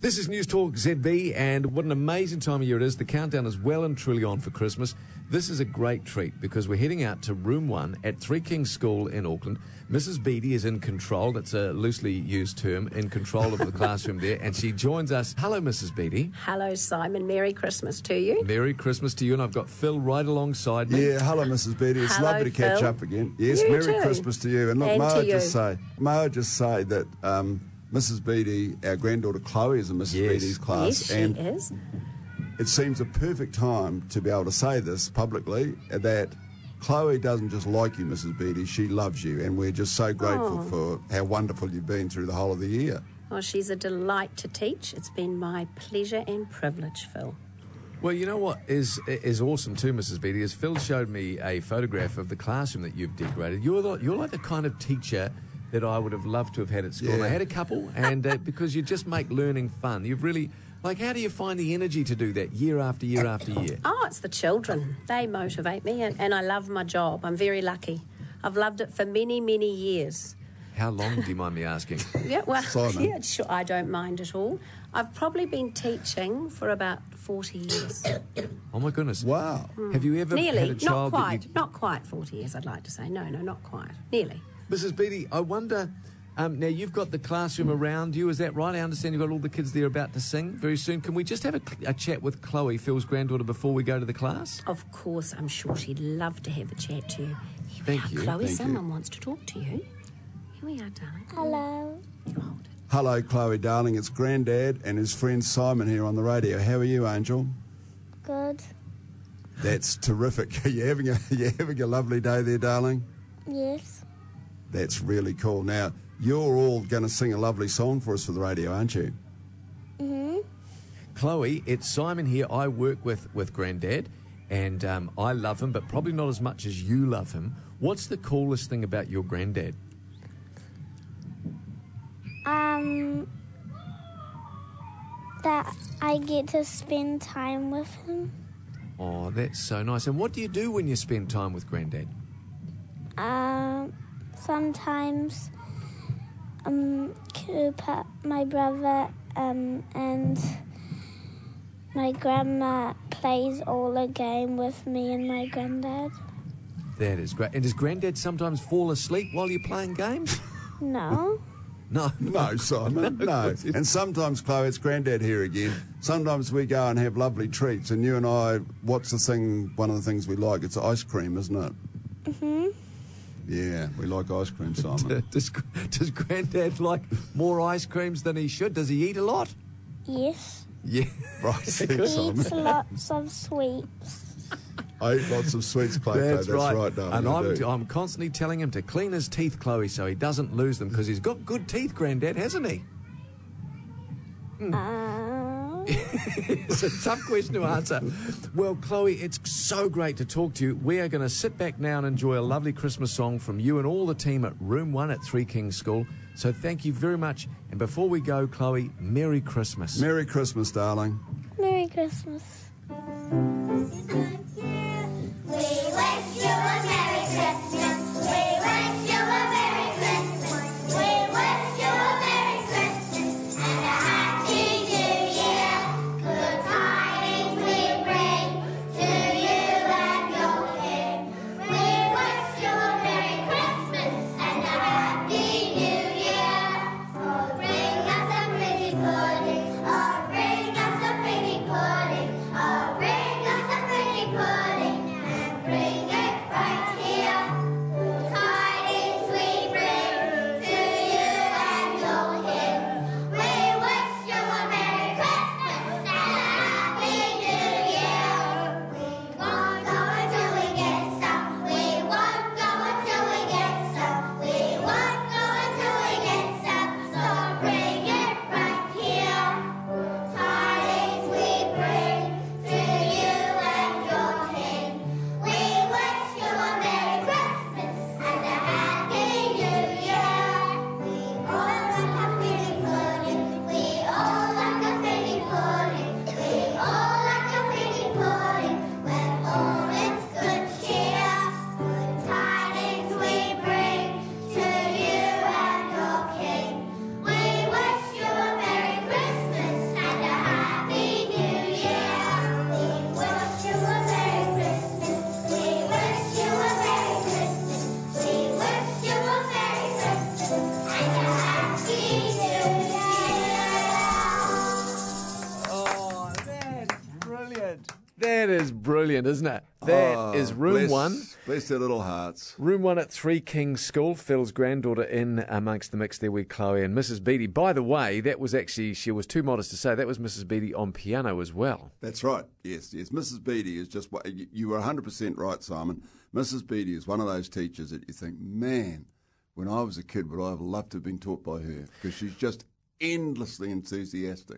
This is Newstalk ZB, and what an amazing time of year it is. The countdown is well and truly on for Christmas. This is a great treat because we're heading out to room one at Three Kings School in Auckland. Mrs. Beattie is in control, that's a loosely used term, in control of the classroom there, and she joins us. Hello, Mrs. Beattie. Hello, Simon. Merry Christmas to you. Merry Christmas to you, and I've got Phil right alongside me. Yeah, hello, Mrs. Beattie. It's Hello, lovely to catch Phil. up again. Yes, You Merry too. Christmas to you. And look, And may to I just you. say, may I just say that um, Mrs. Beattie, our granddaughter Chloe, is in Mrs. Yes. Beattie's class, yes, she and is. it seems a perfect time to be able to say this publicly that Chloe doesn't just like you, Mrs. Beattie, she loves you, and we're just so grateful Oh. for how wonderful you've been through the whole of the year. Well, she's a delight to teach. It's been my pleasure and privilege, Phil. Well, you know what is is awesome too, Mrs. Beattie, is Phil showed me a photograph of the classroom that you've decorated. You're the, you're like the kind of teacher that I would have loved to have had at school. And I had a couple, and uh, because you just make learning fun, you've really like. How do you find the energy to do that year after year after year? Oh, it's the children. They motivate me, and, and I love my job. I'm very lucky. I've loved it for many, many years. How long do you mind me asking? Yeah, well, Simon. yeah, sure. I don't mind at all. I've probably been teaching for about 40 years. Oh my goodness! Wow. Have you ever had Nearly. a Not child that quite. you, Not quite 40 years, I'd like to say. No, no, not quite. Nearly. Mrs. Beattie, I wonder. Um, now you've got the classroom around you. Is that right? I understand you've got all the kids there about to sing very soon. Can we just have a, a chat with Chloe, Phil's granddaughter, before we go to the class? Of course, I'm sure she'd love to have a chat to you. Here Thank we are, you, Chloe. thank you. someone wants to talk to you. Here we are, darling. Hello. You hold it. Hello, Chloe, darling. It's Granddad and his friend Simon here on the radio. How are you, Angel? Good. That's terrific. Are you having a you having a lovely day there, darling? Yes. That's really cool. Now you're all going to sing a lovely song for us for the radio, aren't you? Mhm. Chloe, it's Simon here. I work with with Granddad, and um, I love him, but probably not as much as you love him. What's the coolest thing about your granddad? Um. That I get to spend time with him. Oh, that's so nice. And what do you do when you spend time with Granddad? Um. Sometimes. Um. Cooper, my brother, um, and my grandma plays all the game with me and my granddad. That is great. And does Granddad sometimes fall asleep while you're playing games? No. No. No, Simon, no. And sometimes, Chloe, it's Grandad here again. Sometimes we go and have lovely treats, and you and I, what's the thing? One of the things we like, it's ice cream, isn't it? Mhm. Yeah, we like ice cream, Simon. Does, does Granddad like more ice creams than he should? Does he eat a lot? Yes. Yeah. right, He Simon. eats lots of sweets. I eat lots of sweets, Chloe. That's, That's, right. darling. and I I'm, do. I'm constantly telling him to clean his teeth, Chloe, so he doesn't lose them because he's got good teeth, Granddad, hasn't he? Uh, it's a tough question to answer. Well, Chloe, it's so great to talk to you. We are going to sit back now and enjoy a lovely Christmas song from you and all the team at Room 1 at Three Kings School. So thank you very much. And before we go, Chloe, Merry Christmas. Merry Christmas, darling. Merry Christmas. Brilliant, isn't it? That ah, is Oh, room bless- one. Bless their little hearts. Room one at Three Kings School. Phil's granddaughter in amongst the mix there with Chloe and Mrs. Beatty. By the way, that was actually, she was too modest to say, that was Mrs. Beatty on piano as well. That's right. Yes, yes. Mrs. Beatty is just you- you were 100% right, Simon. Mrs. Beatty is one of those teachers that you think, man, when I was a kid, would I have loved to have been taught by her? Because she's just endlessly enthusiastic.